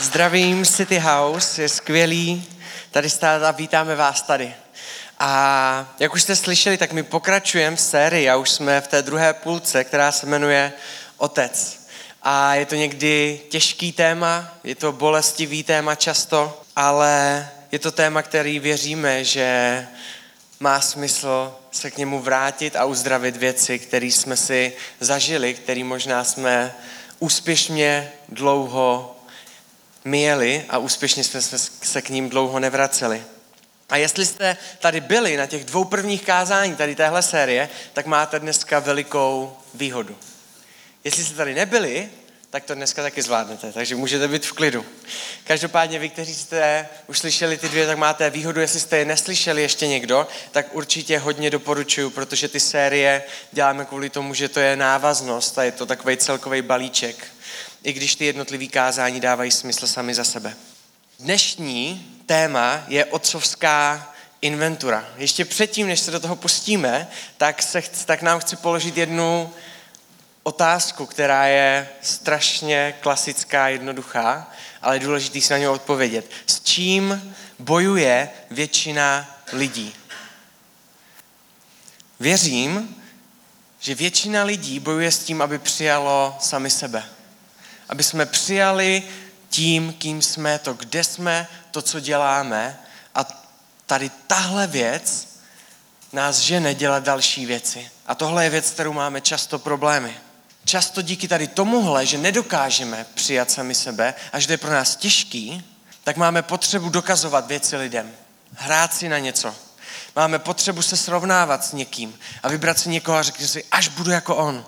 Zdravím City House, je skvělý tady stát a vítáme vás tady. A jak už jste slyšeli, tak my pokračujeme v sérii a už jsme v té druhé půlce, která se jmenuje Otec. A je to někdy těžký téma, je to bolestivý téma často, ale je to téma, který věříme, že má smysl se k němu vrátit a uzdravit věci, které jsme si zažili, které možná jsme úspěšně dlouho měli a úspěšně jsme se k ním dlouho nevraceli. A jestli jste tady byli na těch dvou prvních kázání tady téhle série, tak máte dneska velikou výhodu. Jestli jste tady nebyli, tak to dneska taky zvládnete, takže můžete být v klidu. Každopádně vy, kteří jste už slyšeli ty dvě, tak máte výhodu, jestli jste je neslyšeli ještě někdo, tak určitě hodně doporučuju, protože ty série děláme kvůli tomu, že to je návaznost a je to takový celkový balíček i když ty jednotlivé kázání dávají smysl sami za sebe. Dnešní téma je otcovská inventura. Ještě předtím, než se do toho pustíme, tak, se, tak nám chci položit jednu otázku, která je strašně klasická, jednoduchá, ale je důležitý si na něj odpovědět. S čím bojuje většina lidí? Věřím, že většina lidí bojuje s tím, aby přijalo sami sebe aby jsme přijali tím, kým jsme, to, kde jsme, to, co děláme. A tady tahle věc nás žene dělat další věci. A tohle je věc, kterou máme často problémy. Často díky tady tomuhle, že nedokážeme přijat sami sebe a že to je pro nás těžký, tak máme potřebu dokazovat věci lidem. Hrát si na něco. Máme potřebu se srovnávat s někým a vybrat si někoho a řeknět si, až budu jako on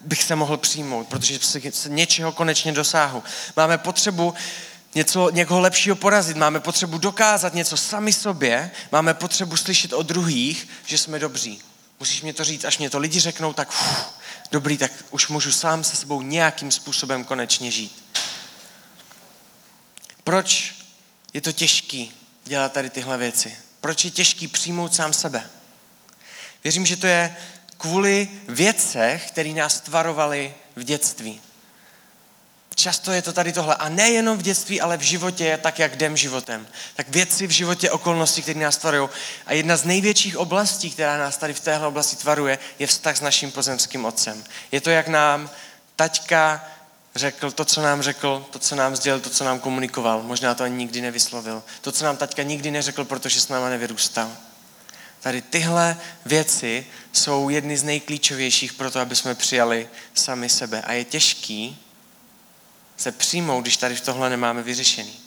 bych se mohl přijmout, protože se něčeho konečně dosáhu. Máme potřebu něco, někoho lepšího porazit, máme potřebu dokázat něco sami sobě, máme potřebu slyšet od druhých, že jsme dobří. Musíš mě to říct, až mě to lidi řeknou, tak uf, dobrý, tak už můžu sám se sebou nějakým způsobem konečně žít. Proč je to těžký dělat tady tyhle věci? Proč je těžký přijmout sám sebe? Věřím, že to je kvůli věcech, které nás tvarovaly v dětství. Často je to tady tohle. A nejenom v dětství, ale v životě, tak jak jdem životem. Tak věci v životě, okolnosti, které nás tvarují. A jedna z největších oblastí, která nás tady v téhle oblasti tvaruje, je vztah s naším pozemským otcem. Je to, jak nám taťka řekl to, co nám řekl, to, co nám sdělil, to, co nám komunikoval. Možná to ani nikdy nevyslovil. To, co nám taťka nikdy neřekl, protože s náma nevyrůstal. Tady tyhle věci jsou jedny z nejklíčovějších pro to, aby jsme přijali sami sebe. A je těžký se přijmout, když tady v tohle nemáme vyřešený.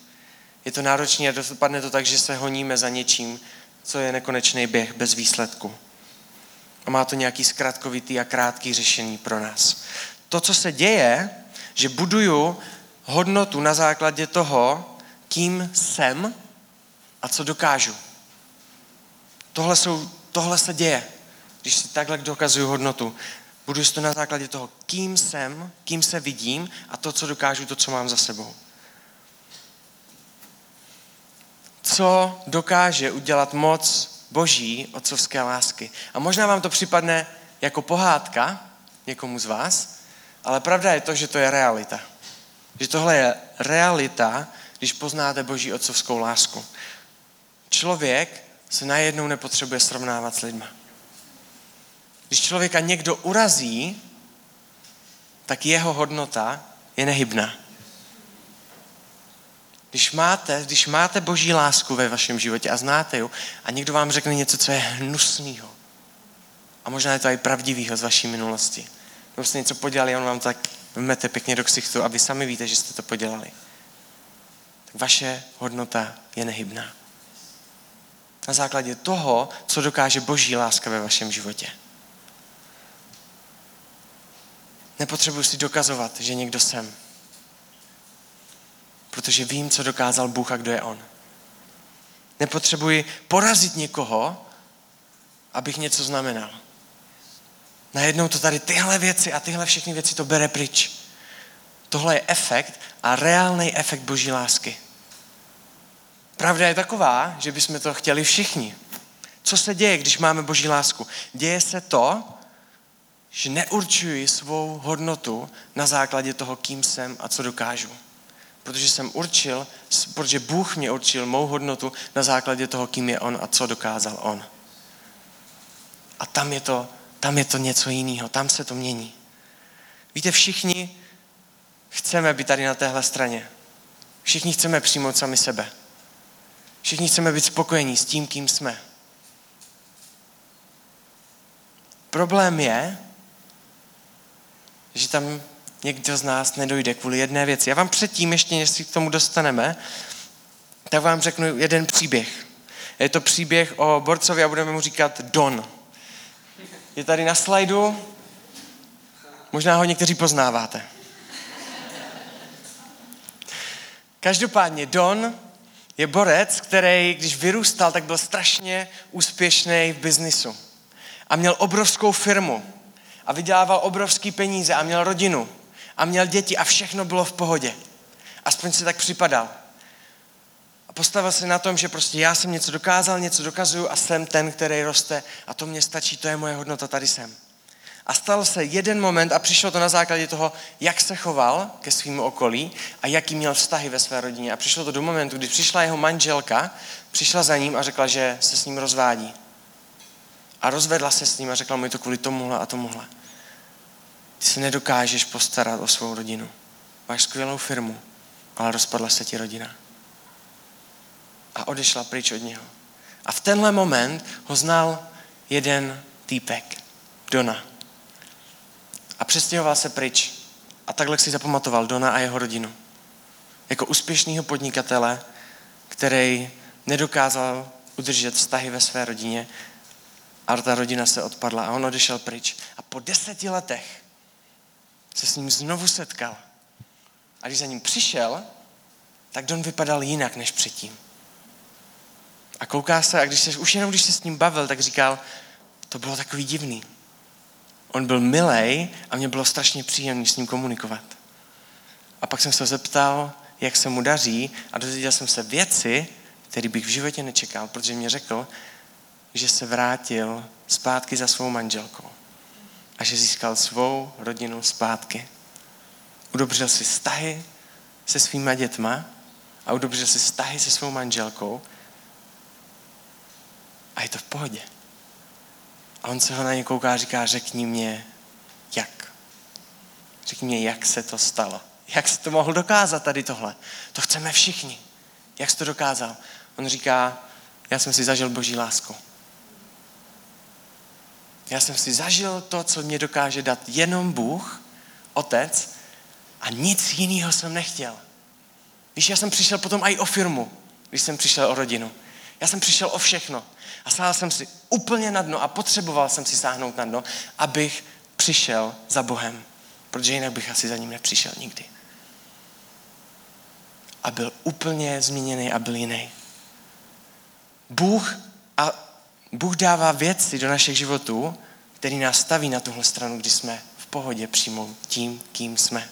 Je to náročné a dopadne to tak, že se honíme za něčím, co je nekonečný běh bez výsledku. A má to nějaký zkratkovitý a krátký řešení pro nás. To, co se děje, že buduju hodnotu na základě toho, kým jsem a co dokážu. Tohle, jsou, tohle se děje, když si takhle dokazuju hodnotu. Budu to na základě toho, kým jsem, kým se vidím a to, co dokážu, to, co mám za sebou. Co dokáže udělat moc boží otcovské lásky. A možná vám to připadne jako pohádka někomu z vás, ale pravda je to, že to je realita. Že tohle je realita, když poznáte boží otcovskou lásku. Člověk se najednou nepotřebuje srovnávat s lidma. Když člověka někdo urazí, tak jeho hodnota je nehybná. Když máte, když máte boží lásku ve vašem životě a znáte ji a někdo vám řekne něco, co je hnusného, a možná je to i pravdivého z vaší minulosti, nebo jste něco podělali a on vám tak vmete pěkně do ksichtu a vy sami víte, že jste to podělali, tak vaše hodnota je nehybná na základě toho, co dokáže boží láska ve vašem životě. Nepotřebuji si dokazovat, že někdo jsem. Protože vím, co dokázal Bůh a kdo je On. Nepotřebuji porazit někoho, abych něco znamenal. Najednou to tady tyhle věci a tyhle všechny věci to bere pryč. Tohle je efekt a reálný efekt boží lásky. Pravda je taková, že bychom to chtěli všichni. Co se děje, když máme boží lásku? Děje se to, že neurčuji svou hodnotu na základě toho, kým jsem a co dokážu. Protože jsem určil, protože Bůh mě určil mou hodnotu na základě toho, kým je On a co dokázal On. A tam je to, tam je to něco jiného, tam se to mění. Víte, všichni chceme být tady na téhle straně. Všichni chceme přijmout sami sebe. Všichni chceme být spokojení s tím, kým jsme. Problém je, že tam někdo z nás nedojde kvůli jedné věci. Já vám předtím, ještě než si k tomu dostaneme, tak vám řeknu jeden příběh. Je to příběh o borcovi a budeme mu říkat Don. Je tady na slajdu, možná ho někteří poznáváte. Každopádně Don je borec, který, když vyrůstal, tak byl strašně úspěšný v biznisu. A měl obrovskou firmu. A vydělával obrovský peníze a měl rodinu. A měl děti a všechno bylo v pohodě. Aspoň se tak připadal. A postavil se na tom, že prostě já jsem něco dokázal, něco dokazuju a jsem ten, který roste a to mě stačí, to je moje hodnota, tady jsem. A stal se jeden moment a přišlo to na základě toho, jak se choval ke svým okolí a jaký měl vztahy ve své rodině. A přišlo to do momentu, kdy přišla jeho manželka, přišla za ním a řekla, že se s ním rozvádí. A rozvedla se s ním a řekla mu to kvůli tomuhle a tomuhle. Ty se nedokážeš postarat o svou rodinu. Máš skvělou firmu, ale rozpadla se ti rodina. A odešla pryč od něho. A v tenhle moment ho znal jeden týpek, Dona a přestěhoval se pryč. A takhle si zapamatoval Dona a jeho rodinu. Jako úspěšného podnikatele, který nedokázal udržet vztahy ve své rodině a ta rodina se odpadla a on odešel pryč. A po deseti letech se s ním znovu setkal. A když za ním přišel, tak Don vypadal jinak než předtím. A kouká se, a když se, už jenom když se s ním bavil, tak říkal, to bylo takový divný. On byl milej a mě bylo strašně příjemné s ním komunikovat. A pak jsem se zeptal, jak se mu daří a dozvěděl jsem se věci, které bych v životě nečekal, protože mě řekl, že se vrátil zpátky za svou manželkou a že získal svou rodinu zpátky. Udobřil si vztahy se svýma dětma a udobřil si vztahy se svou manželkou a je to v pohodě. A on se ho na ně kouká a říká, řekni mě, jak. Řekni mě, jak se to stalo. Jak se to mohl dokázat tady tohle? To chceme všichni. Jak jsi to dokázal? On říká, já jsem si zažil boží lásku. Já jsem si zažil to, co mě dokáže dát jenom Bůh, Otec, a nic jiného jsem nechtěl. Víš, já jsem přišel potom i o firmu, když jsem přišel o rodinu. Já jsem přišel o všechno. A sáhl jsem si úplně na dno a potřeboval jsem si sáhnout na dno, abych přišel za Bohem. Protože jinak bych asi za ním nepřišel nikdy. A byl úplně změněný a byl jiný. Bůh a Bůh dává věci do našich životů, který nás staví na tuhle stranu, kdy jsme v pohodě přijmout tím, kým jsme.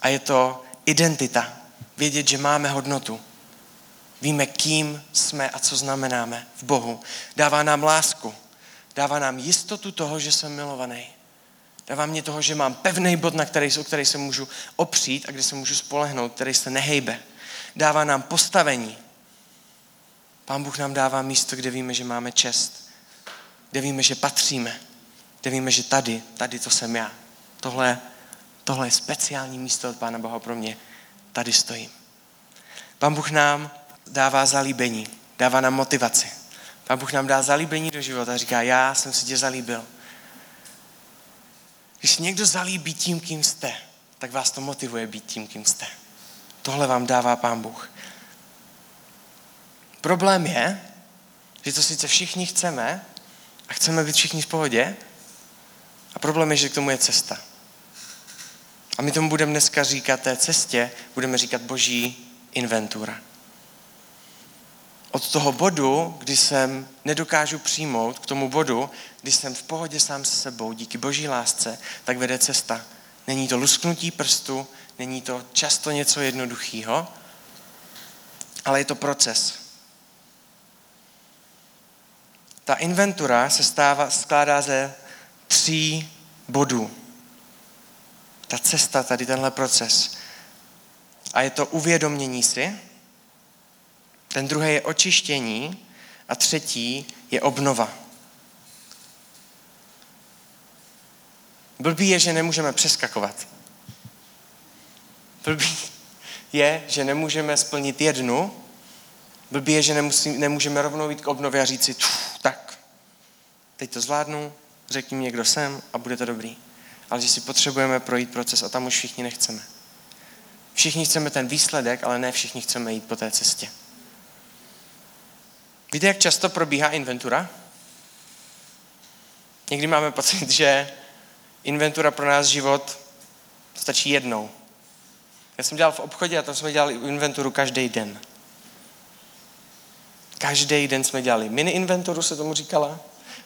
A je to identita. Vědět, že máme hodnotu. Víme, kým jsme a co znamenáme v Bohu. Dává nám lásku. Dává nám jistotu toho, že jsem milovaný. Dává mě toho, že mám pevný bod, na který, o který se můžu opřít a kde se můžu spolehnout, který se nehejbe. Dává nám postavení. Pán Bůh nám dává místo, kde víme, že máme čest. Kde víme, že patříme. Kde víme, že tady, tady to jsem já. Tohle, tohle je speciální místo od Pána Boha pro mě. Tady stojím. Pán Bůh nám dává zalíbení, dává nám motivaci. Pán Bůh nám dá zalíbení do života a říká, já jsem si tě zalíbil. Když někdo zalíbí tím, kým jste, tak vás to motivuje být tím, kým jste. Tohle vám dává Pán Bůh. Problém je, že to sice všichni chceme a chceme být všichni v pohodě, a problém je, že k tomu je cesta. A my tomu budeme dneska říkat té cestě, budeme říkat boží inventura od toho bodu, kdy jsem nedokážu přijmout, k tomu bodu, kdy jsem v pohodě sám se sebou, díky boží lásce, tak vede cesta. Není to lusknutí prstu, není to často něco jednoduchého, ale je to proces. Ta inventura se stává, skládá ze tří bodů. Ta cesta, tady tenhle proces. a je to uvědomění si. Ten druhý je očištění a třetí je obnova. Blbý je, že nemůžeme přeskakovat. Blbý je, že nemůžeme splnit jednu. Blbý je, že nemusí, nemůžeme rovnou jít k obnově a říct si, tak, teď to zvládnu, řekni mi, kdo jsem a bude to dobrý. Ale že si potřebujeme projít proces a tam už všichni nechceme. Všichni chceme ten výsledek, ale ne všichni chceme jít po té cestě. Víte, jak často probíhá inventura? Někdy máme pocit, že inventura pro nás život stačí jednou. Já jsem dělal v obchodě a tam jsme dělali inventuru každý den. Každý den jsme dělali mini inventuru, se tomu říkala.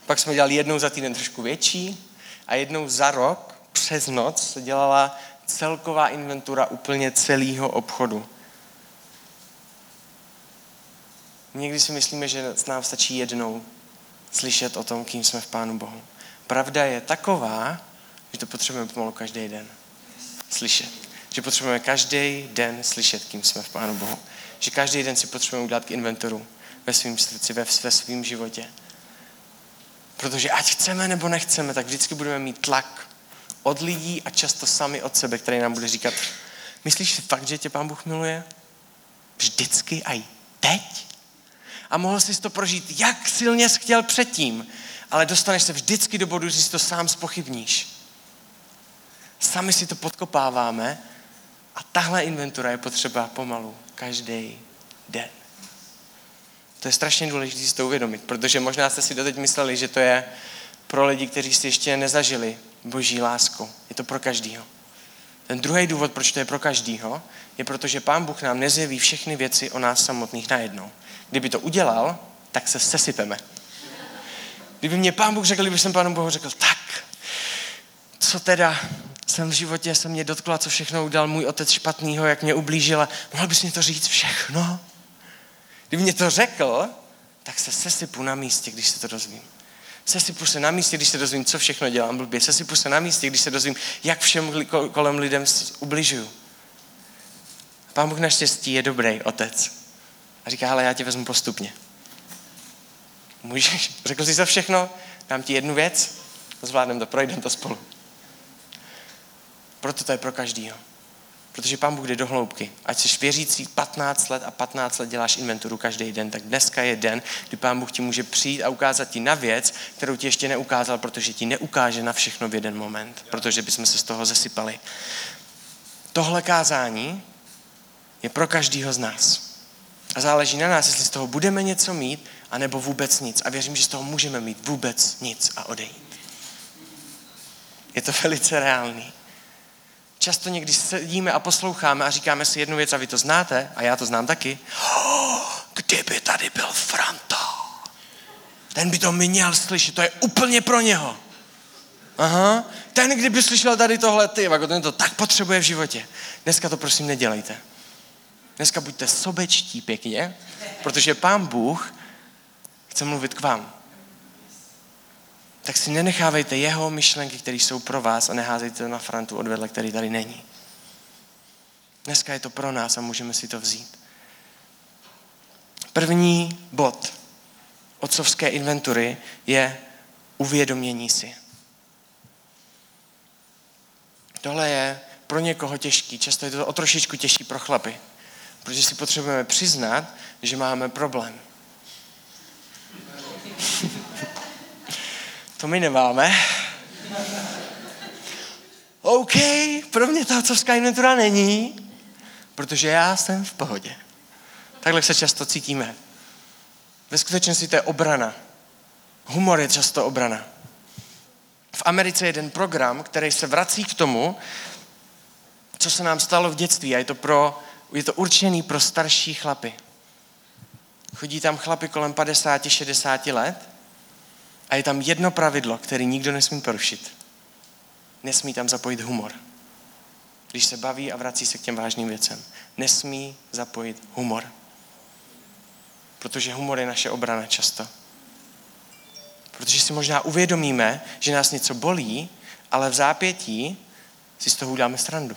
Pak jsme dělali jednou za týden trošku větší a jednou za rok přes noc se dělala celková inventura úplně celého obchodu. Někdy si myslíme, že nám stačí jednou slyšet o tom, kým jsme v Pánu Bohu. Pravda je taková, že to potřebujeme pomalu každý den slyšet. Že potřebujeme každý den slyšet, kým jsme v Pánu Bohu. Že každý den si potřebujeme udělat k inventoru ve svém srdci, ve, ve svém životě. Protože ať chceme nebo nechceme, tak vždycky budeme mít tlak od lidí a často sami od sebe, který nám bude říkat, myslíš si fakt, že tě Pán Bůh miluje? Vždycky a i teď? A mohl jsi to prožít, jak silně jsi chtěl předtím, ale dostaneš se vždycky do bodu, že si to sám spochybníš. Sami si to podkopáváme a tahle inventura je potřeba pomalu každý den. To je strašně důležité si to uvědomit, protože možná jste si doteď mysleli, že to je pro lidi, kteří si ještě nezažili boží lásku. Je to pro každýho. Ten druhý důvod, proč to je pro každýho, je proto, že Pán Bůh nám nezjeví všechny věci o nás samotných najednou. Kdyby to udělal, tak se sesypeme. Kdyby mě Pán Bůh řekl, kdyby jsem Pánu Bohu řekl, tak, co teda jsem v životě se mě dotkla, co všechno udělal můj otec špatného, jak mě ublížila, mohl bys mě to říct všechno? Kdyby mě to řekl, tak se sesypu na místě, když se to dozvím. Se na místě, když se dozvím, co všechno dělám blbě. Se na místě, když se dozvím, jak všem kolem lidem ubližuju. Pán Bůh naštěstí je dobrý otec. A říká, ale já tě vezmu postupně. Můžeš, řekl jsi to všechno, dám ti jednu věc, zvládneme to, projdeme to spolu. Proto to je pro každýho. Protože Pán Bůh jde do hloubky. Ať jsi věřící 15 let a 15 let děláš inventuru každý den, tak dneska je den, kdy Pán Bůh ti může přijít a ukázat ti na věc, kterou ti ještě neukázal, protože ti neukáže na všechno v jeden moment, protože bychom se z toho zesypali. Tohle kázání je pro každýho z nás. A záleží na nás, jestli z toho budeme něco mít, anebo vůbec nic. A věřím, že z toho můžeme mít vůbec nic a odejít. Je to velice reálný. Často někdy sedíme a posloucháme a říkáme si jednu věc a vy to znáte, a já to znám taky. Oh, kdyby tady byl Franta, ten by to měl slyšet, to je úplně pro něho. Aha, ten, kdyby slyšel tady tohle, ty, jako ten to tak potřebuje v životě. Dneska to prosím nedělejte. Dneska buďte sobečtí pěkně, protože pán Bůh chce mluvit k vám. Tak si nenechávejte jeho myšlenky, které jsou pro vás a neházejte to na Frantu odvedle, který tady není. Dneska je to pro nás a můžeme si to vzít. První bod otcovské inventury je uvědomění si. Tohle je pro někoho těžký, často je to o trošičku těžší pro chlapy. Protože si potřebujeme přiznat, že máme problém. To my nemáme. OK, pro mě ta otcovská inventura není, protože já jsem v pohodě. Takhle se často cítíme. Ve skutečnosti to je obrana. Humor je často obrana. V Americe je jeden program, který se vrací k tomu, co se nám stalo v dětství a je to pro je to určený pro starší chlapy. Chodí tam chlapy kolem 50-60 let a je tam jedno pravidlo, které nikdo nesmí porušit. Nesmí tam zapojit humor. Když se baví a vrací se k těm vážným věcem. Nesmí zapojit humor. Protože humor je naše obrana často. Protože si možná uvědomíme, že nás něco bolí, ale v zápětí si z toho uděláme srandu.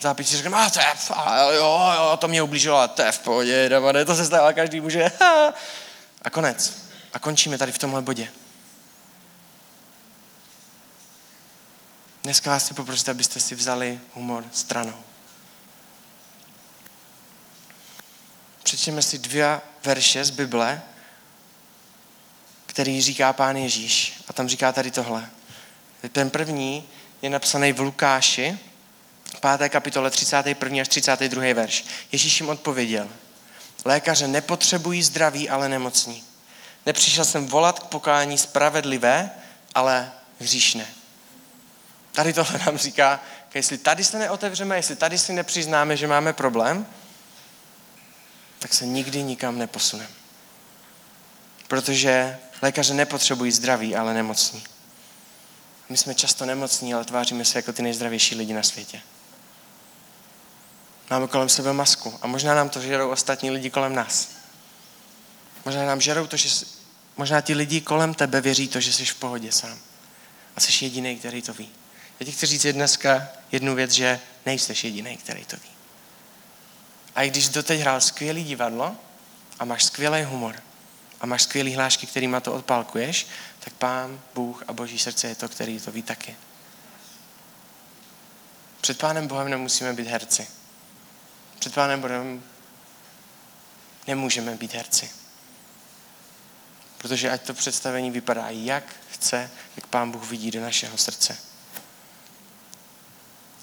zápis si řekneme, a to je, a jo, jo, to mě ublížilo, a to je v pohodě, to se stává, každý může. A konec. A končíme tady v tomhle bodě. Dneska vás chci poprosit, abyste si vzali humor stranou. Přečteme si dvě verše z Bible, který říká pán Ježíš. A tam říká tady tohle. Ten první je napsaný v Lukáši, 5. kapitole 31. až 32. verš. Ježíš jim odpověděl. Lékaře nepotřebují zdraví, ale nemocní. Nepřišel jsem volat k pokání spravedlivé, ale hříšné. Tady tohle nám říká, jestli tady se neotevřeme, jestli tady si nepřiznáme, že máme problém, tak se nikdy nikam neposuneme. Protože lékaře nepotřebují zdraví, ale nemocní. My jsme často nemocní, ale tváříme se jako ty nejzdravější lidi na světě. Máme kolem sebe masku a možná nám to žerou ostatní lidi kolem nás. Možná nám žerou to, že možná ti lidi kolem tebe věří to, že jsi v pohodě sám. A jsi jediný, který to ví. Já ti chci říct dneska jednu věc, že nejseš jediný, který to ví. A i když doteď hrál skvělý divadlo a máš skvělý humor a máš skvělý hlášky, kterýma to odpálkuješ, tak Pán, Bůh a Boží srdce je to, který to ví taky. Před Pánem Bohem nemusíme být herci. Před Pánem Bohem nemůžeme být herci. Protože ať to představení vypadá, jak chce, jak Pán Bůh vidí do našeho srdce.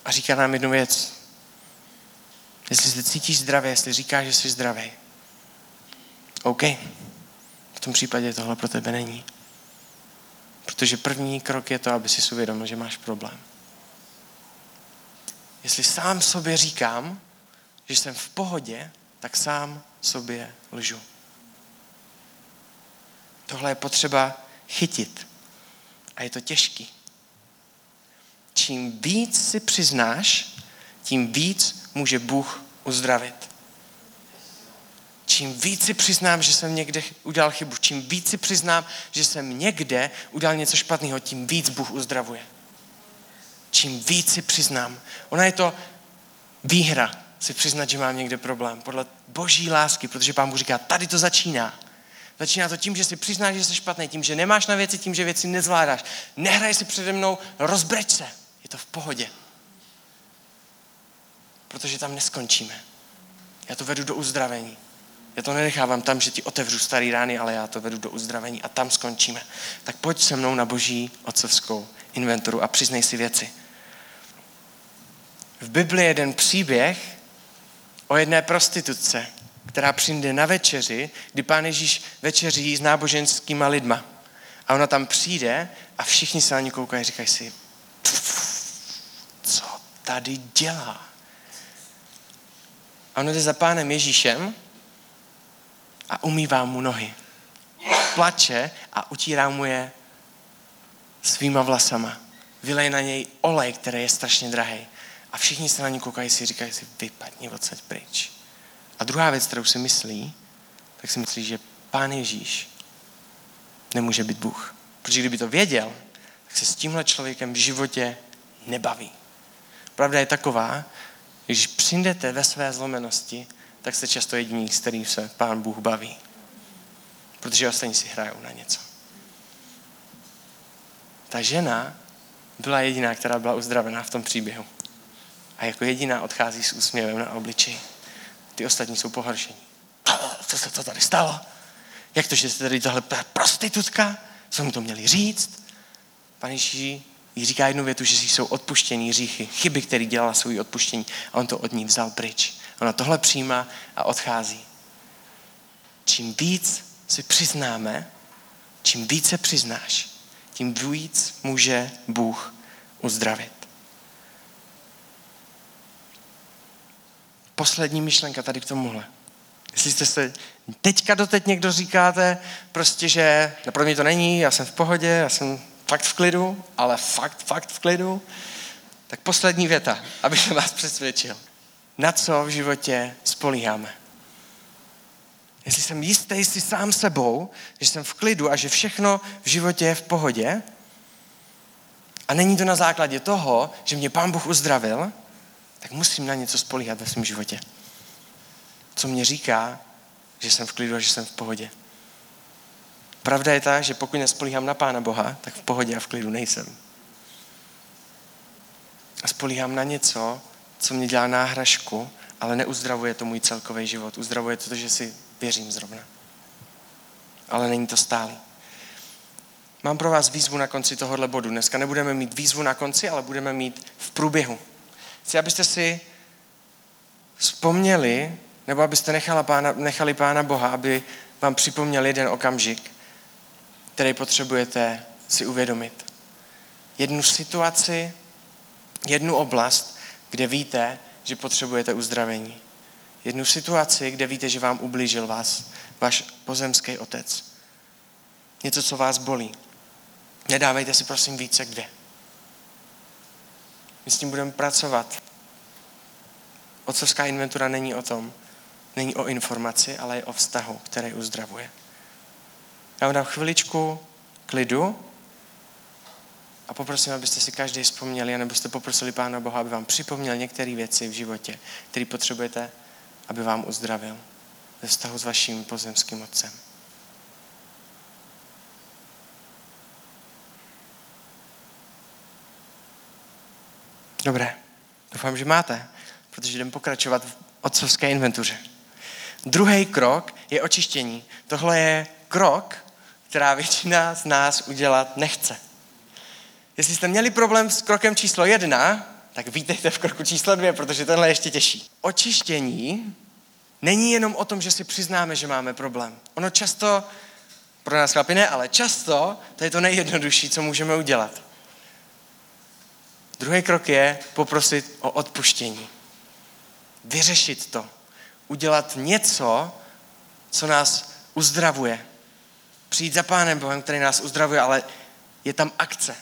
A říká nám jednu věc. Jestli se cítíš zdravě, jestli říkáš, že jsi zdravý, OK. V tom případě tohle pro tebe není. Protože první krok je to, aby si uvědomil, že máš problém. Jestli sám sobě říkám, že jsem v pohodě, tak sám sobě lžu. Tohle je potřeba chytit. A je to těžký. Čím víc si přiznáš, tím víc může Bůh uzdravit. Čím víc si přiznám, že jsem někde udělal chybu, čím víc si přiznám, že jsem někde udělal něco špatného, tím víc Bůh uzdravuje. Čím víc si přiznám. Ona je to výhra si přiznat, že mám někde problém. Podle boží lásky, protože pán Bůh říká, tady to začíná. Začíná to tím, že si přiznáš, že jsi špatný, tím, že nemáš na věci, tím, že věci nezvládáš. Nehraj si přede mnou, rozbreč se. Je to v pohodě. Protože tam neskončíme. Já to vedu do uzdravení. Já to nenechávám tam, že ti otevřu starý rány, ale já to vedu do uzdravení a tam skončíme. Tak pojď se mnou na boží otcovskou inventuru a přiznej si věci. V Bibli je jeden příběh o jedné prostitutce, která přijde na večeři, kdy pán Ježíš večeří s náboženskýma lidma. A ona tam přijde a všichni se na ní koukají a říkají si, co tady dělá? A ona jde za pánem Ježíšem a umývá mu nohy. Plače a utírá mu je svýma vlasama. Vylej na něj olej, který je strašně drahý. A všichni se na ní koukají si říkají si, vypadni odsaď pryč. A druhá věc, kterou si myslí, tak si myslí, že pán Ježíš nemůže být Bůh. Protože kdyby to věděl, tak se s tímhle člověkem v životě nebaví. Pravda je taková, když přijdete ve své zlomenosti, tak jste často jediní, s kterým se pán Bůh baví. Protože ostatní si hrajou na něco. Ta žena byla jediná, která byla uzdravená v tom příběhu. A jako jediná odchází s úsměvem na obličeji. Ty ostatní jsou pohoršení. Co se to tady stalo? Jak to, že jste tady tohle prostitutka? Co mu to měli říct? Pane Ježíši jí říká jednu větu, že jsou odpuštění hříchy, chyby, které dělala, jsou odpuštění. A on to od ní vzal pryč. Ona tohle přijímá a odchází. Čím víc si přiznáme, čím více přiznáš, tím víc může Bůh uzdravit. Poslední myšlenka tady k tomuhle. Jestli jste se teďka doteď někdo říkáte, prostě, že no pro mě to není, já jsem v pohodě, já jsem fakt v klidu, ale fakt, fakt v klidu, tak poslední věta, aby se vás přesvědčil. Na co v životě spolíháme? Jestli jsem jistý si sám sebou, že jsem v klidu a že všechno v životě je v pohodě, a není to na základě toho, že mě Pán Bůh uzdravil, tak musím na něco spolíhat ve svém životě. Co mě říká, že jsem v klidu a že jsem v pohodě. Pravda je ta, že pokud nespolíhám na Pána Boha, tak v pohodě a v klidu nejsem. A spolíhám na něco, co mě dělá náhražku, ale neuzdravuje to můj celkový život. Uzdravuje to, že si věřím zrovna. Ale není to stálý. Mám pro vás výzvu na konci tohohle bodu. Dneska nebudeme mít výzvu na konci, ale budeme mít v průběhu. Chci, abyste si vzpomněli, nebo abyste nechala pána, nechali Pána Boha, aby vám připomněl jeden okamžik, který potřebujete si uvědomit. Jednu situaci, jednu oblast, kde víte, že potřebujete uzdravení. Jednu situaci, kde víte, že vám ublížil vás váš pozemský otec. Něco, co vás bolí. Nedávejte si prosím více k dvě. My s tím budeme pracovat. Otcovská inventura není o tom, není o informaci, ale je o vztahu, který uzdravuje. Já vám dám chviličku klidu a poprosím, abyste si každý vzpomněli, nebo jste poprosili Pána Boha, aby vám připomněl některé věci v životě, které potřebujete, aby vám uzdravil ve vztahu s vaším pozemským otcem. Dobré, doufám, že máte, protože jdeme pokračovat v otcovské inventuře. Druhý krok je očištění. Tohle je krok, která většina z nás udělat nechce. Jestli jste měli problém s krokem číslo jedna, tak vítejte v kroku číslo dvě, protože tenhle je ještě těžší. Očištění není jenom o tom, že si přiznáme, že máme problém. Ono často, pro nás chlapi ne, ale často to je to nejjednodušší, co můžeme udělat. Druhý krok je poprosit o odpuštění. Vyřešit to. Udělat něco, co nás uzdravuje. Přijít za Pánem Bohem, který nás uzdravuje, ale je tam akce.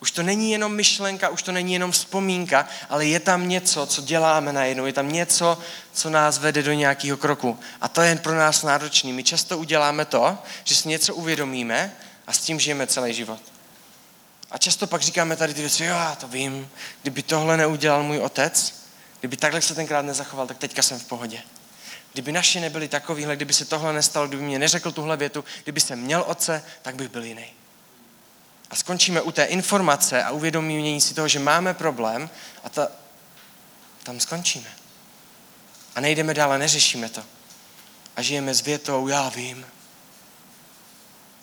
Už to není jenom myšlenka, už to není jenom vzpomínka, ale je tam něco, co děláme najednou, je tam něco, co nás vede do nějakého kroku. A to je pro nás náročný. My často uděláme to, že si něco uvědomíme a s tím žijeme celý život. A často pak říkáme tady ty věci, jo, já to vím, kdyby tohle neudělal můj otec, kdyby takhle se tenkrát nezachoval, tak teďka jsem v pohodě. Kdyby naši nebyli takovýhle, kdyby se tohle nestalo, kdyby mě neřekl tuhle větu, kdyby jsem měl otce, tak bych byl jiný a skončíme u té informace a uvědomění si toho, že máme problém a ta, tam skončíme. A nejdeme dále, neřešíme to. A žijeme s větou, já vím.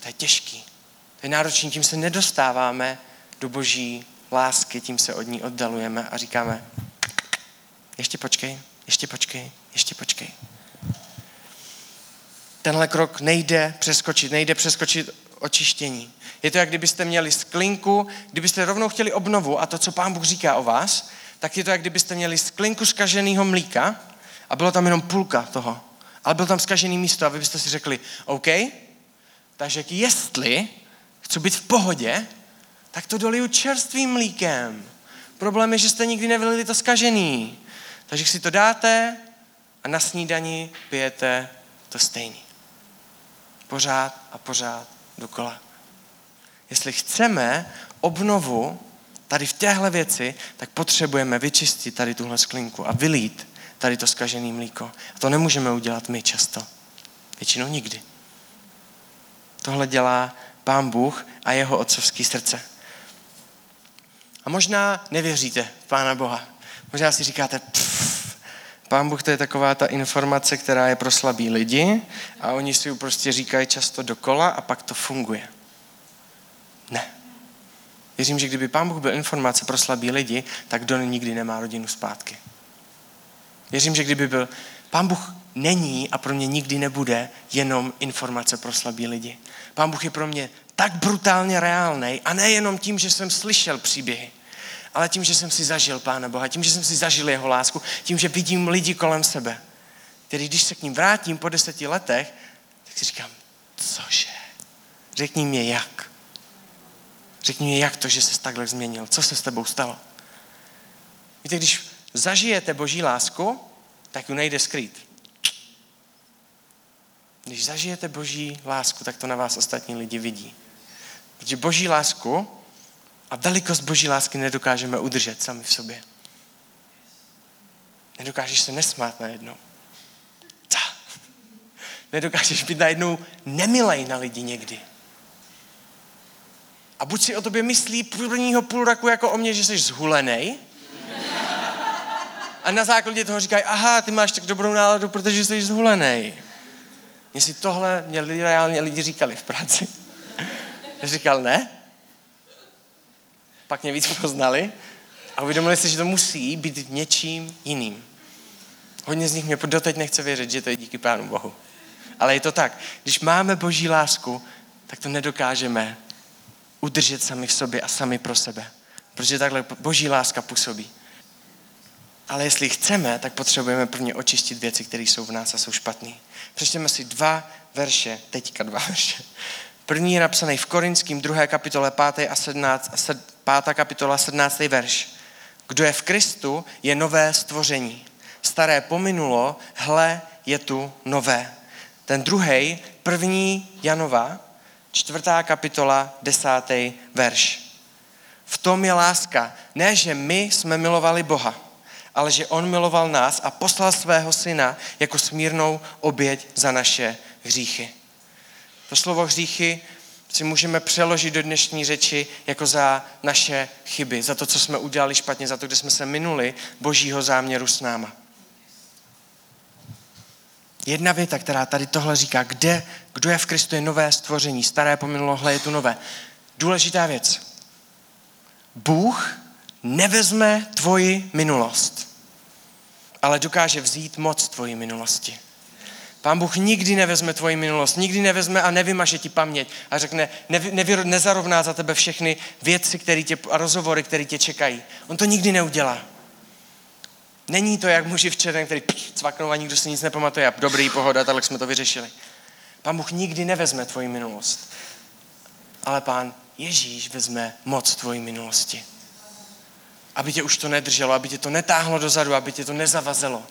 To je těžký. Je náročný, tím se nedostáváme do boží lásky, tím se od ní oddalujeme a říkáme, ještě počkej, ještě počkej, ještě počkej. Tenhle krok nejde přeskočit, nejde přeskočit očištění. Je to, jak kdybyste měli sklinku, kdybyste rovnou chtěli obnovu a to, co pán Bůh říká o vás, tak je to, jak kdybyste měli sklinku zkaženého mlíka a bylo tam jenom půlka toho. Ale bylo tam zkažený místo a vy byste si řekli, OK, takže jestli chci být v pohodě, tak to doliju čerstvým mlíkem. Problém je, že jste nikdy nevylili to zkažený. Takže si to dáte a na snídani pijete to stejný. Pořád a pořád dokola. Jestli chceme obnovu tady v téhle věci, tak potřebujeme vyčistit tady tuhle sklinku a vylít tady to skažené mlíko. A to nemůžeme udělat my často. Většinou nikdy. Tohle dělá Pán Bůh a jeho otcovský srdce. A možná nevěříte Pána Boha. Možná si říkáte, pff, Pán Bůh to je taková ta informace, která je pro slabý lidi a oni si ji prostě říkají často dokola a pak to funguje. Ne. Věřím, že kdyby Pán Bůh byl informace pro slabý lidi, tak Don nikdy nemá rodinu zpátky. Věřím, že kdyby byl Pán Bůh není a pro mě nikdy nebude jenom informace pro slabý lidi. Pán Bůh je pro mě tak brutálně reálný a nejenom tím, že jsem slyšel příběhy, ale tím, že jsem si zažil Pána Boha, tím, že jsem si zažil jeho lásku, tím, že vidím lidi kolem sebe, který když se k ním vrátím po deseti letech, tak si říkám, cože? Řekni mi jak. Řekni mi, jak to, že se takhle změnil? Co se s tebou stalo? Víte, když zažijete boží lásku, tak ji nejde skrýt. Když zažijete boží lásku, tak to na vás ostatní lidi vidí. Protože boží lásku a velikost boží lásky nedokážeme udržet sami v sobě. Nedokážeš se nesmát najednou. Ta. Nedokážeš být najednou nemilej na lidi někdy. A buď si o tobě myslí prvního půl roku jako o mě, že jsi zhulený, a na základě toho říkají, aha, ty máš tak dobrou náladu, protože jsi zhulený. Mně si tohle mě reálně lidi říkali v práci. Říkal, ne. Pak mě víc poznali a uvědomili si, že to musí být něčím jiným. Hodně z nich mě doteď nechce věřit, že to je díky Pánu Bohu. Ale je to tak. Když máme boží lásku, tak to nedokážeme udržet sami v sobě a sami pro sebe. Protože takhle boží láska působí. Ale jestli chceme, tak potřebujeme prvně očistit věci, které jsou v nás a jsou špatné. Přečteme si dva verše, teďka dva verše. První je napsaný v Korinským 2. kapitole 5. a 17, 5. kapitola 17. verš. Kdo je v Kristu, je nové stvoření. Staré pominulo, hle, je tu nové. Ten druhý, první Janova, čtvrtá kapitola, desátý verš. V tom je láska. Ne, že my jsme milovali Boha, ale že on miloval nás a poslal svého syna jako smírnou oběť za naše hříchy. To slovo hříchy si můžeme přeložit do dnešní řeči jako za naše chyby, za to, co jsme udělali špatně, za to, kde jsme se minuli božího záměru s náma. Jedna věta, která tady tohle říká, kde, kdo je v Kristu, je nové stvoření, staré pominulo, hle je tu nové. Důležitá věc. Bůh nevezme tvoji minulost, ale dokáže vzít moc tvoji minulosti. Pán Bůh nikdy nevezme tvoji minulost, nikdy nevezme a nevymaže ti paměť a řekne, nevy, nevy, nezarovná za tebe všechny věci které tě, a rozhovory, které tě čekají. On to nikdy neudělá. Není to jak muži včera, který cvaknou a nikdo si nic nepamatuje dobrý pohoda, tak jsme to vyřešili. Pán Bůh nikdy nevezme tvoji minulost. Ale pán Ježíš vezme moc tvojí minulosti. Aby tě už to nedrželo, aby tě to netáhlo dozadu, aby tě to nezavazelo.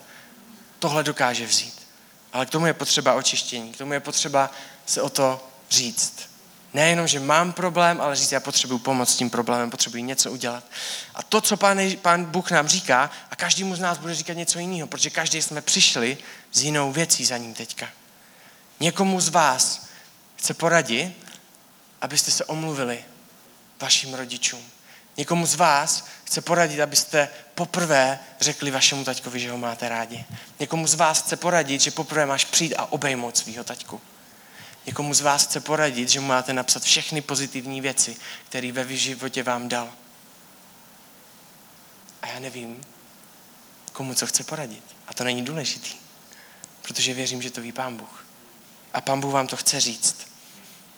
Tohle dokáže vzít. Ale k tomu je potřeba očištění, k tomu je potřeba se o to říct. Nejenom, že mám problém, ale říct, já potřebuji pomoc s tím problémem, potřebuji něco udělat. A to, co pán, pán Bůh nám říká, a každému z nás bude říkat něco jiného, protože každý jsme přišli s jinou věcí za ním teďka. Někomu z vás chce poradit, abyste se omluvili vašim rodičům. Někomu z vás chce poradit, abyste poprvé řekli vašemu taťkovi, že ho máte rádi. Někomu z vás chce poradit, že poprvé máš přijít a obejmout svého taťku. Někomu z vás chce poradit, že mu máte napsat všechny pozitivní věci, které ve životě vám dal. A já nevím, komu co chce poradit. A to není důležitý, protože věřím, že to ví Pán Bůh. A Pán Bůh vám to chce říct.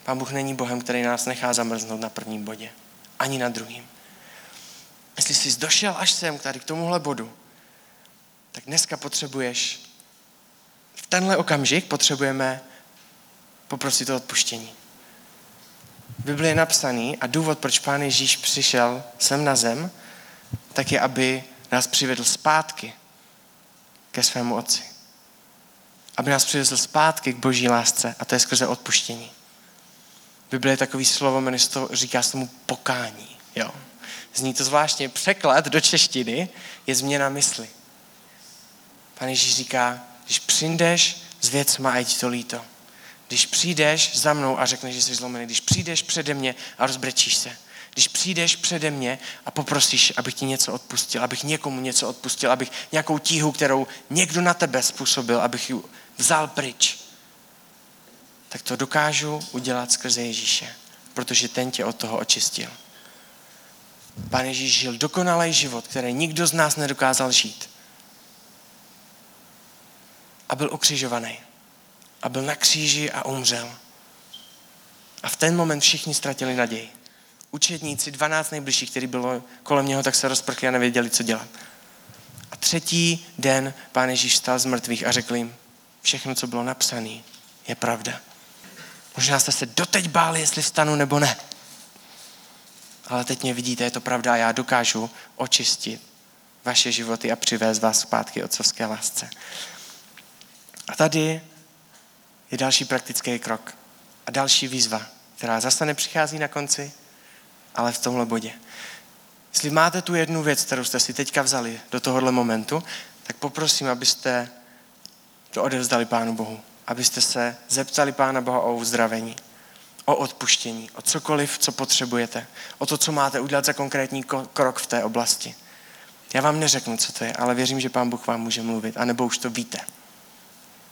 Pán Bůh není Bohem, který nás nechá zamrznout na prvním bodě. Ani na druhém. Jestli jsi došel až sem, tady k tomuhle bodu, tak dneska potřebuješ, v tenhle okamžik potřebujeme poprosit o odpuštění. V Biblii je napsaný a důvod, proč Pán Ježíš přišel sem na zem, tak je, aby nás přivedl zpátky ke svému Otci. Aby nás přivedl zpátky k boží lásce a to je skrze odpuštění. V Biblii je takový slovo, jmenuje to, říká se tomu pokání. Jo. Zní to zvláštně. Překlad do češtiny je změna mysli. Pane Ježíš říká, když přijdeš s věcma a ti to líto. Když přijdeš za mnou a řekneš, že jsi zlomený, když přijdeš přede mě a rozbrečíš se, když přijdeš přede mě a poprosíš, abych ti něco odpustil, abych někomu něco odpustil, abych nějakou tíhu, kterou někdo na tebe způsobil, abych ji vzal pryč, tak to dokážu udělat skrze Ježíše, protože ten tě od toho očistil. Pán Ježíš žil dokonalý život, který nikdo z nás nedokázal žít. A byl ukřižovaný a byl na kříži a umřel. A v ten moment všichni ztratili naději. Učedníci, 12 nejbližších, který bylo kolem něho, tak se rozprchli a nevěděli, co dělat. A třetí den pán Ježíš vstal z mrtvých a řekl jim, všechno, co bylo napsané, je pravda. Možná jste se doteď báli, jestli vstanu nebo ne. Ale teď mě vidíte, je to pravda já dokážu očistit vaše životy a přivést vás zpátky otcovské lásce. A tady je další praktický krok a další výzva, která zase nepřichází na konci, ale v tomhle bodě. Jestli máte tu jednu věc, kterou jste si teďka vzali do tohohle momentu, tak poprosím, abyste to odevzdali Pánu Bohu. Abyste se zeptali Pána Boha o uzdravení, o odpuštění, o cokoliv, co potřebujete, o to, co máte udělat za konkrétní krok v té oblasti. Já vám neřeknu, co to je, ale věřím, že Pán Bůh vám může mluvit, anebo už to víte.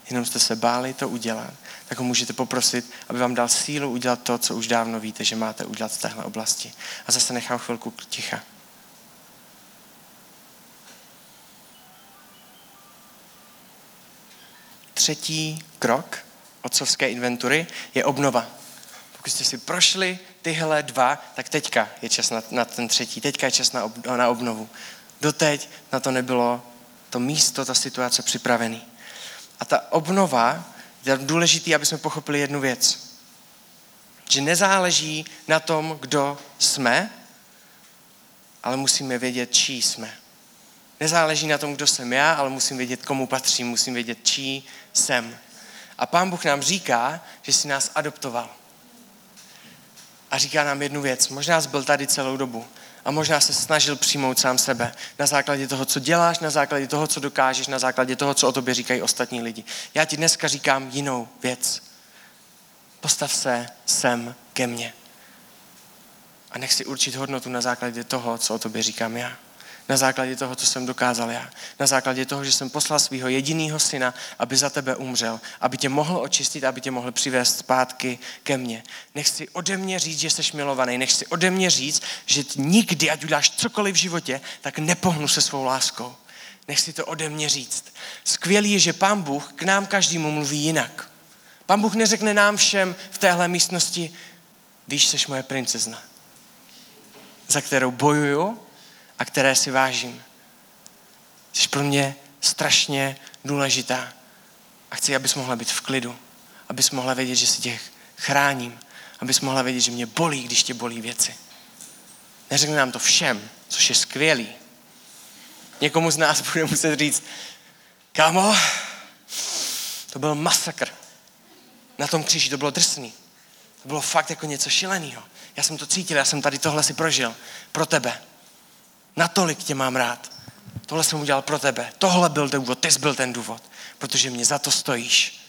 Jenom jste se báli to udělat, tak ho můžete poprosit, aby vám dal sílu udělat to, co už dávno víte, že máte udělat v téhle oblasti. A zase nechám chvilku ticha. Třetí krok otcovské inventury je obnova. Pokud jste si prošli tyhle dva, tak teďka je čas na, na ten třetí, teďka je čas na, ob, na obnovu. Doteď na to nebylo to místo, ta situace připravený. A ta obnova, je důležité, aby jsme pochopili jednu věc. Že nezáleží na tom, kdo jsme, ale musíme vědět, čí jsme. Nezáleží na tom, kdo jsem já, ale musím vědět, komu patřím, musím vědět, čí jsem. A Pán Bůh nám říká, že si nás adoptoval. A říká nám jednu věc. Možná jsi byl tady celou dobu, a možná se snažil přijmout sám sebe na základě toho, co děláš, na základě toho, co dokážeš, na základě toho, co o tobě říkají ostatní lidi. Já ti dneska říkám jinou věc. Postav se sem ke mně. A nech si určit hodnotu na základě toho, co o tobě říkám já na základě toho, co jsem dokázal já. Na základě toho, že jsem poslal svého jediného syna, aby za tebe umřel, aby tě mohl očistit, aby tě mohl přivést zpátky ke mně. Nech si ode mě říct, že jsi milovaný. Nech si ode mě říct, že nikdy, ať uděláš cokoliv v životě, tak nepohnu se svou láskou. Nech si to ode mě říct. Skvělý je, že Pán Bůh k nám každému mluví jinak. Pán Bůh neřekne nám všem v téhle místnosti, víš, jsi moje princezna, za kterou bojuju, a které si vážím. Jsi pro mě strašně důležitá a chci, abys mohla být v klidu, abys mohla vědět, že si tě chráním, abys mohla vědět, že mě bolí, když tě bolí věci. Neřekne nám to všem, což je skvělý. Někomu z nás bude muset říct, kámo, to byl masakr. Na tom kříži to bylo drsný. To bylo fakt jako něco šileného. Já jsem to cítil, já jsem tady tohle si prožil. Pro tebe. Natolik tě mám rád. Tohle jsem udělal pro tebe. Tohle byl ten důvod, ty jsi byl ten důvod. Protože mě za to stojíš.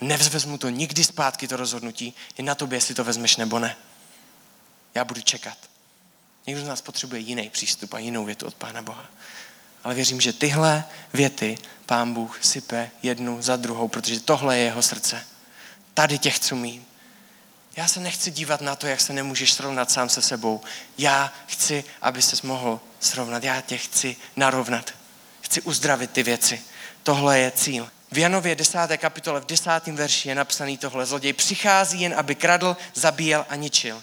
Nevzvezmu to nikdy zpátky, to rozhodnutí. Je na tobě, jestli to vezmeš nebo ne. Já budu čekat. Někdo z nás potřebuje jiný přístup a jinou větu od Pána Boha. Ale věřím, že tyhle věty Pán Bůh sype jednu za druhou, protože tohle je jeho srdce. Tady tě chci mít. Já se nechci dívat na to, jak se nemůžeš srovnat sám se sebou. Já chci, aby ses mohl srovnat. Já tě chci narovnat. Chci uzdravit ty věci. Tohle je cíl. V Janově 10. kapitole v 10. verši je napsaný tohle. Zloděj přichází jen, aby kradl, zabíjel a ničil.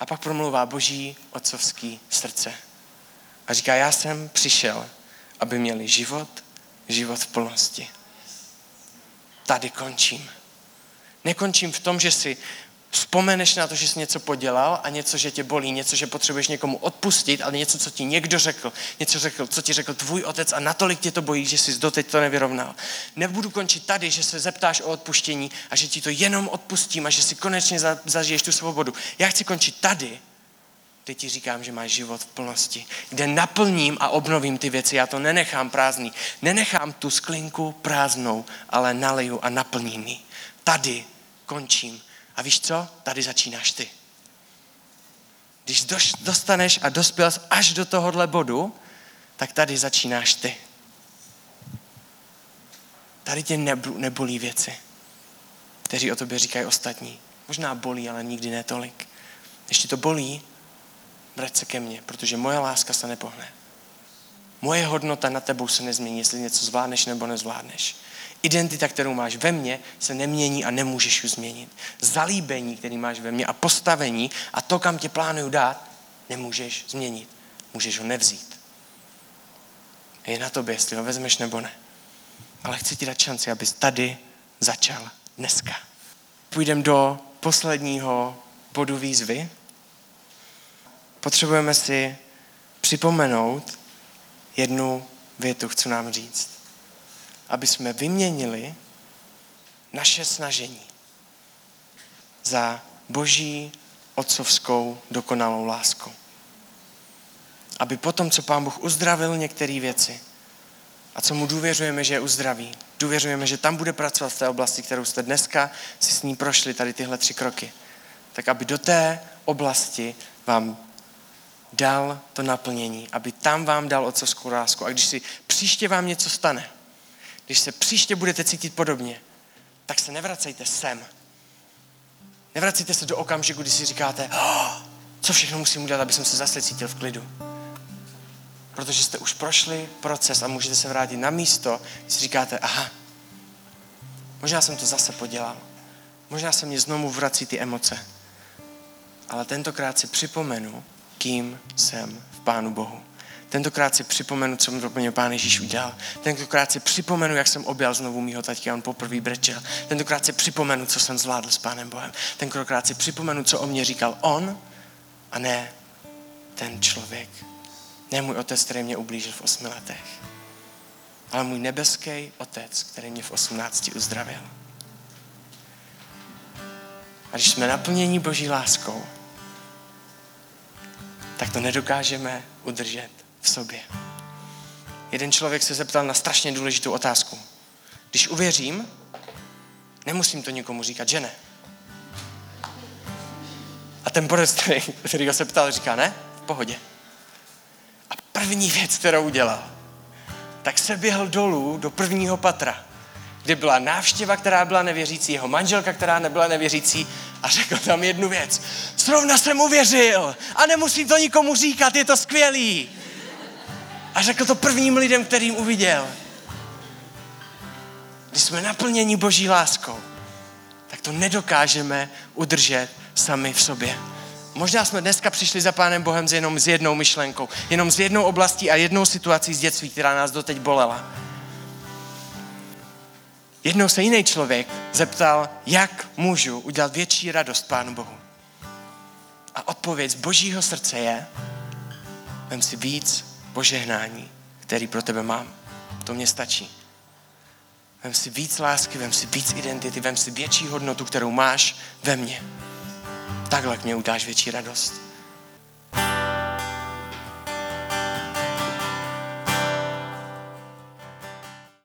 A pak promluvá boží otcovský srdce. A říká, já jsem přišel, aby měli život, život v plnosti. Tady končím. Nekončím v tom, že si vzpomeneš na to, že jsi něco podělal a něco, že tě bolí, něco, že potřebuješ někomu odpustit, ale něco, co ti někdo řekl, něco, řekl, co ti řekl tvůj otec a natolik tě to bojí, že jsi doteď to nevyrovnal. Nebudu končit tady, že se zeptáš o odpuštění a že ti to jenom odpustím a že si konečně zažiješ tu svobodu. Já chci končit tady, kde ti říkám, že máš život v plnosti, kde naplním a obnovím ty věci. Já to nenechám prázdný. Nenechám tu sklinku prázdnou, ale naliju a naplním ji. Tady končím. A víš co? Tady začínáš ty. Když dostaneš a dospěl až do tohohle bodu, tak tady začínáš ty. Tady tě nebolí věci, kteří o tobě říkají ostatní. Možná bolí, ale nikdy ne tolik. Ještě to bolí, vrať se ke mně, protože moje láska se nepohne. Moje hodnota na tebou se nezmění, jestli něco zvládneš nebo nezvládneš. Identita, kterou máš ve mně, se nemění a nemůžeš ji změnit. Zalíbení, který máš ve mně a postavení a to, kam tě plánuju dát, nemůžeš změnit. Můžeš ho nevzít. Je na tobě, jestli ho vezmeš nebo ne. Ale chci ti dát šanci, abys tady začal dneska. Půjdeme do posledního bodu výzvy. Potřebujeme si připomenout jednu větu, chci nám říct aby jsme vyměnili naše snažení za boží otcovskou dokonalou lásku. Aby potom, co Pán Bůh uzdravil některé věci, a co mu důvěřujeme, že je uzdraví. Důvěřujeme, že tam bude pracovat v té oblasti, kterou jste dneska si s ní prošli, tady tyhle tři kroky. Tak aby do té oblasti vám dal to naplnění, aby tam vám dal otcovskou lásku. A když si příště vám něco stane, když se příště budete cítit podobně, tak se nevracejte sem. Nevracejte se do okamžiku, kdy si říkáte, oh, co všechno musím udělat, aby jsem se zase cítil v klidu. Protože jste už prošli proces a můžete se vrátit na místo, kdy si říkáte, aha, možná jsem to zase podělal. Možná se mě znovu vrací ty emoce. Ale tentokrát si připomenu, kým jsem v Pánu Bohu. Tentokrát si připomenu, co pro mě Pán Ježíš udělal. Tentokrát si připomenu, jak jsem objal znovu mýho taťka, on poprvé brečel. Tentokrát si připomenu, co jsem zvládl s Pánem Bohem. Tentokrát si připomenu, co o mě říkal on a ne ten člověk. Ne můj otec, který mě ublížil v osmi letech, ale můj nebeský otec, který mě v osmnácti uzdravil. A když jsme naplnění Boží láskou, tak to nedokážeme udržet v sobě. Jeden člověk se zeptal na strašně důležitou otázku. Když uvěřím, nemusím to nikomu říkat, že ne. A ten borec, který, který ho se ptal, říká, ne, v pohodě. A první věc, kterou udělal, tak se běhl dolů do prvního patra, kde byla návštěva, která byla nevěřící, jeho manželka, která nebyla nevěřící a řekl tam jednu věc. Zrovna jsem uvěřil a nemusím to nikomu říkat, je to skvělý. A řekl to prvním lidem, kterým uviděl. Když jsme naplněni boží láskou, tak to nedokážeme udržet sami v sobě. Možná jsme dneska přišli za Pánem Bohem jenom s jednou myšlenkou, jenom s jednou oblastí a jednou situací z dětství, která nás doteď bolela. Jednou se jiný člověk zeptal, jak můžu udělat větší radost Pánu Bohu. A odpověď z božího srdce je, vem si víc požehnání, který pro tebe mám. To mě stačí. Vem si víc lásky, vem si víc identity, vem si větší hodnotu, kterou máš ve mně. Takhle mě udáš větší radost.